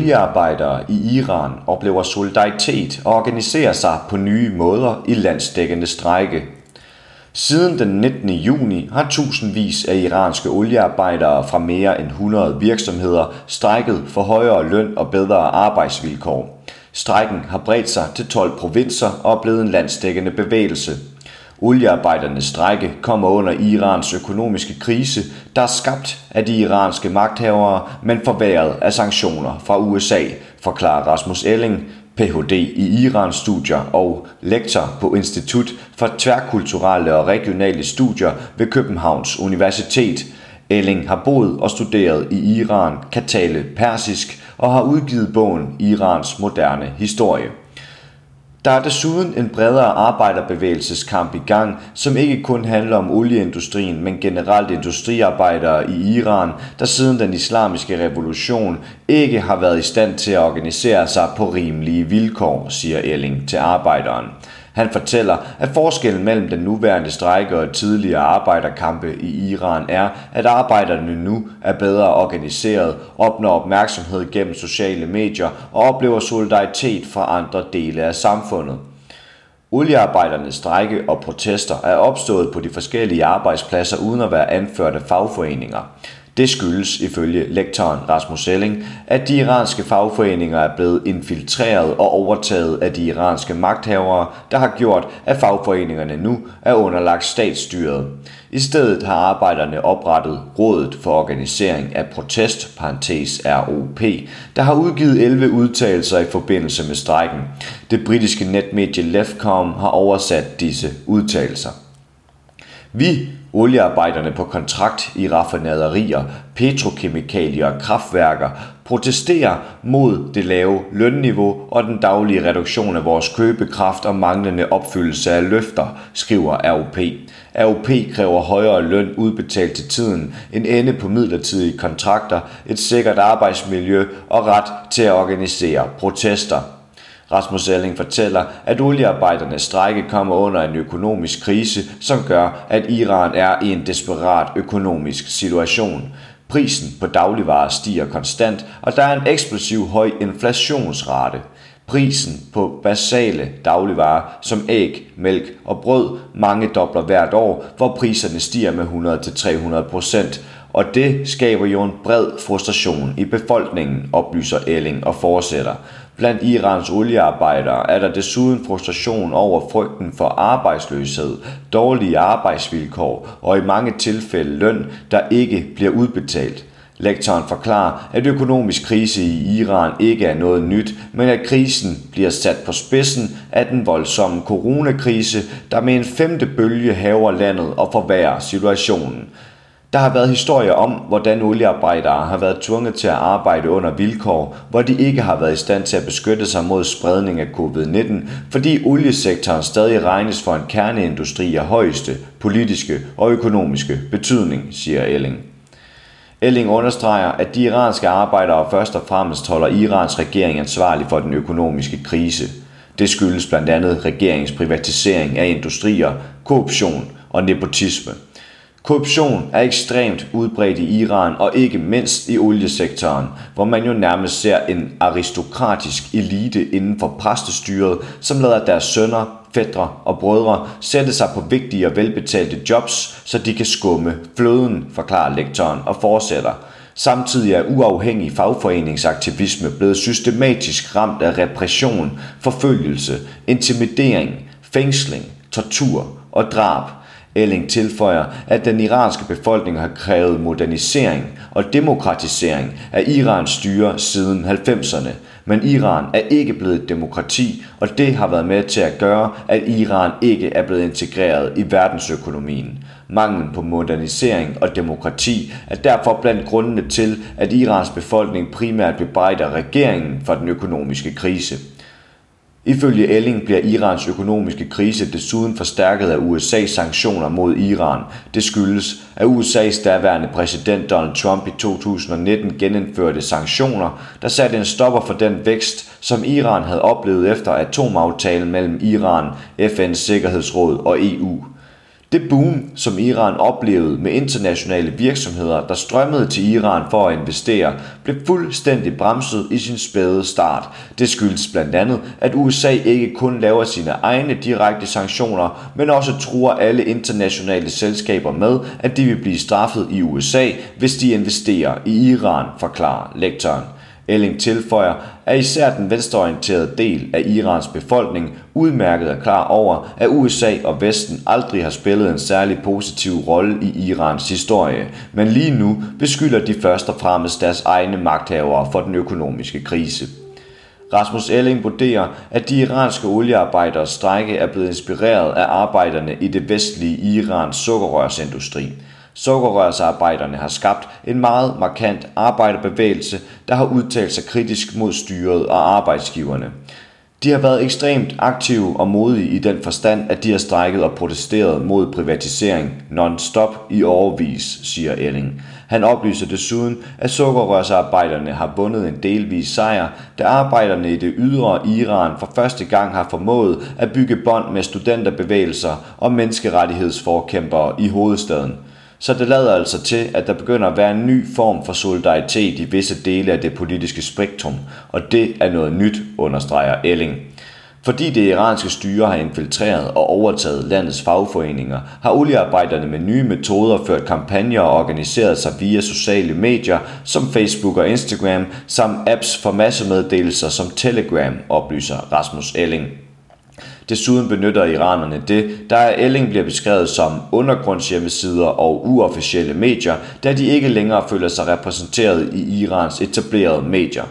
Oliearbejdere i Iran oplever solidaritet og organiserer sig på nye måder i landsdækkende strejke. Siden den 19. juni har tusindvis af iranske oliearbejdere fra mere end 100 virksomheder strækket for højere løn og bedre arbejdsvilkår. Strækken har bredt sig til 12 provinser og er blevet en landsdækkende bevægelse. Oliearbejdernes strække kommer under Irans økonomiske krise, der er skabt af de iranske magthavere, men forværret af sanktioner fra USA, forklarer Rasmus Elling, Ph.D. i Irans studier og lektor på Institut for Tværkulturelle og Regionale Studier ved Københavns Universitet. Elling har boet og studeret i Iran, kan tale persisk og har udgivet bogen Irans moderne historie. Der er desuden en bredere arbejderbevægelseskamp i gang, som ikke kun handler om olieindustrien, men generelt industriarbejdere i Iran, der siden den islamiske revolution ikke har været i stand til at organisere sig på rimelige vilkår, siger Elling til arbejderen. Han fortæller, at forskellen mellem den nuværende strejke og tidligere arbejderkampe i Iran er, at arbejderne nu er bedre organiseret, opnår opmærksomhed gennem sociale medier og oplever solidaritet fra andre dele af samfundet. Oliearbejdernes strejke og protester er opstået på de forskellige arbejdspladser uden at være anført af fagforeninger. Det skyldes ifølge lektoren Rasmus Selling, at de iranske fagforeninger er blevet infiltreret og overtaget af de iranske magthavere, der har gjort, at fagforeningerne nu er underlagt statsstyret. I stedet har arbejderne oprettet Rådet for Organisering af Protest, parentes ROP, der har udgivet 11 udtalelser i forbindelse med strejken. Det britiske netmedie Lefcom har oversat disse udtalelser. Vi Oliearbejderne på kontrakt i raffinaderier, petrokemikalier og kraftværker protesterer mod det lave lønniveau og den daglige reduktion af vores købekraft og manglende opfyldelse af løfter, skriver AOP. AOP kræver højere løn udbetalt til tiden, en ende på midlertidige kontrakter, et sikkert arbejdsmiljø og ret til at organisere protester. Rasmus Elling fortæller, at oliearbejdernes strække kommer under en økonomisk krise, som gør, at Iran er i en desperat økonomisk situation. Prisen på dagligvarer stiger konstant, og der er en eksplosiv høj inflationsrate. Prisen på basale dagligvarer som æg, mælk og brød mange dobler hvert år, hvor priserne stiger med 100-300 procent, og det skaber jo en bred frustration i befolkningen, oplyser Elling og fortsætter. Blandt Irans oliearbejdere er der desuden frustration over frygten for arbejdsløshed, dårlige arbejdsvilkår og i mange tilfælde løn, der ikke bliver udbetalt. Lektoren forklarer, at økonomisk krise i Iran ikke er noget nyt, men at krisen bliver sat på spidsen af den voldsomme coronakrise, der med en femte bølge haver landet og forværrer situationen. Der har været historier om, hvordan oliearbejdere har været tvunget til at arbejde under vilkår, hvor de ikke har været i stand til at beskytte sig mod spredning af covid-19, fordi oliesektoren stadig regnes for en kerneindustri af højeste politiske og økonomiske betydning, siger Elling. Elling understreger, at de iranske arbejdere først og fremmest holder Irans regering ansvarlig for den økonomiske krise. Det skyldes blandt andet regeringens privatisering af industrier, korruption og nepotisme – Korruption er ekstremt udbredt i Iran og ikke mindst i oliesektoren, hvor man jo nærmest ser en aristokratisk elite inden for præstestyret, som lader deres sønner, fædre og brødre sætte sig på vigtige og velbetalte jobs, så de kan skumme fløden, forklarer lektoren og fortsætter. Samtidig er uafhængig fagforeningsaktivisme blevet systematisk ramt af repression, forfølgelse, intimidering, fængsling, tortur og drab – Elling tilføjer, at den iranske befolkning har krævet modernisering og demokratisering af Irans styre siden 90'erne, men Iran er ikke blevet et demokrati, og det har været med til at gøre, at Iran ikke er blevet integreret i verdensøkonomien. Manglen på modernisering og demokrati er derfor blandt grundene til, at Irans befolkning primært bebrejder regeringen for den økonomiske krise. Ifølge Elling bliver Irans økonomiske krise desuden forstærket af USA's sanktioner mod Iran. Det skyldes, at USA's daværende præsident Donald Trump i 2019 genindførte sanktioner, der satte en stopper for den vækst, som Iran havde oplevet efter atomaftalen mellem Iran, FN's Sikkerhedsråd og EU. Det boom, som Iran oplevede med internationale virksomheder, der strømmede til Iran for at investere, blev fuldstændig bremset i sin spæde start. Det skyldes blandt andet, at USA ikke kun laver sine egne direkte sanktioner, men også truer alle internationale selskaber med, at de vil blive straffet i USA, hvis de investerer i Iran, forklarer lektoren. Elling tilføjer, er især den venstreorienterede del af Irans befolkning udmærket er klar over, at USA og Vesten aldrig har spillet en særlig positiv rolle i Irans historie, men lige nu beskylder de først og fremmest deres egne magthavere for den økonomiske krise. Rasmus Elling vurderer, at de iranske oliearbejderes strække er blevet inspireret af arbejderne i det vestlige Irans sukkerrørsindustri – Sukkerrørsarbejderne har skabt en meget markant arbejderbevægelse, der har udtalt sig kritisk mod styret og arbejdsgiverne. De har været ekstremt aktive og modige i den forstand, at de har strækket og protesteret mod privatisering non-stop i overvis, siger Elling. Han oplyser desuden, at sukkerrørsarbejderne har vundet en delvis sejr, da arbejderne i det ydre Iran for første gang har formået at bygge bånd med studenterbevægelser og menneskerettighedsforkæmpere i hovedstaden – så det lader altså til, at der begynder at være en ny form for solidaritet i visse dele af det politiske spektrum, og det er noget nyt, understreger Elling. Fordi det iranske styre har infiltreret og overtaget landets fagforeninger, har oliearbejderne med nye metoder ført kampagner og organiseret sig via sociale medier som Facebook og Instagram, samt apps for massemeddelelser som Telegram, oplyser Rasmus Elling. Desuden benytter iranerne det, der Elling bliver beskrevet som undergrundshjemmesider og uofficielle medier, da de ikke længere føler sig repræsenteret i Irans etablerede medier.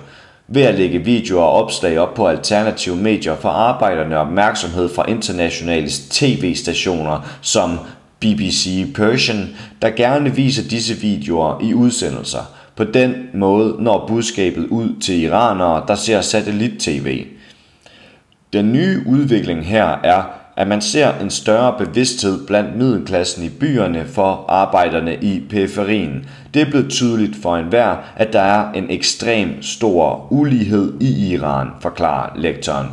Ved at lægge videoer og opslag op på alternative medier får arbejderne opmærksomhed fra internationale tv-stationer som BBC Persian, der gerne viser disse videoer i udsendelser. På den måde når budskabet ud til iranere, der ser satellit-tv. Den nye udvikling her er, at man ser en større bevidsthed blandt middelklassen i byerne for arbejderne i periferien. Det er blevet tydeligt for enhver, at der er en ekstrem stor ulighed i Iran, forklarer lektoren.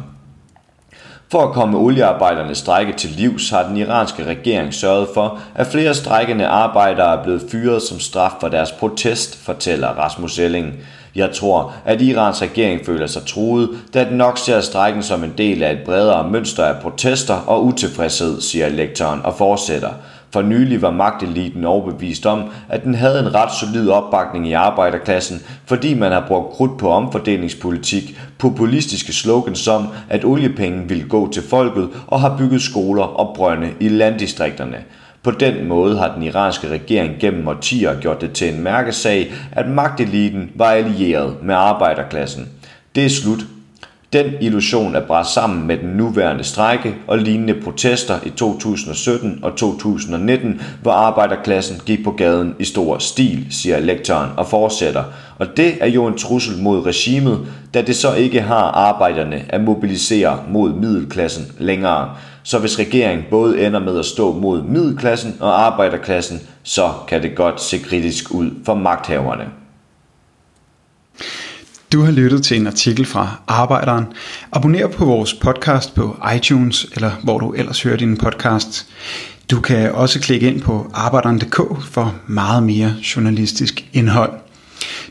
For at komme oliearbejdernes strække til livs har den iranske regering sørget for, at flere strækkende arbejdere er blevet fyret som straf for deres protest, fortæller Rasmus Elling. Jeg tror, at Irans regering føler sig truet, da den nok ser strækken som en del af et bredere mønster af protester og utilfredshed, siger lektoren og fortsætter. For nylig var magteliten overbevist om, at den havde en ret solid opbakning i arbejderklassen, fordi man har brugt krudt på omfordelingspolitik, populistiske slogans som, at oliepenge ville gå til folket og har bygget skoler og brønde i landdistrikterne. På den måde har den iranske regering gennem årtier gjort det til en mærkesag, at magteliten var allieret med arbejderklassen. Det er slut. Den illusion er bræt sammen med den nuværende strække og lignende protester i 2017 og 2019, hvor arbejderklassen gik på gaden i stor stil, siger lektoren og fortsætter. Og det er jo en trussel mod regimet, da det så ikke har arbejderne at mobilisere mod middelklassen længere. Så hvis regeringen både ender med at stå mod middelklassen og arbejderklassen, så kan det godt se kritisk ud for magthaverne. Du har lyttet til en artikel fra Arbejderen. Abonner på vores podcast på iTunes, eller hvor du ellers hører din podcast. Du kan også klikke ind på arbejderen.dk for meget mere journalistisk indhold.